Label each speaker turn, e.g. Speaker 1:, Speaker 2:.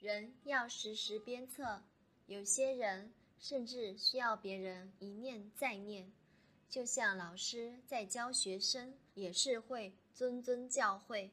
Speaker 1: 人要时时鞭策，有些人甚至需要别人一念再念。就像老师在教学生，也是会谆谆教诲。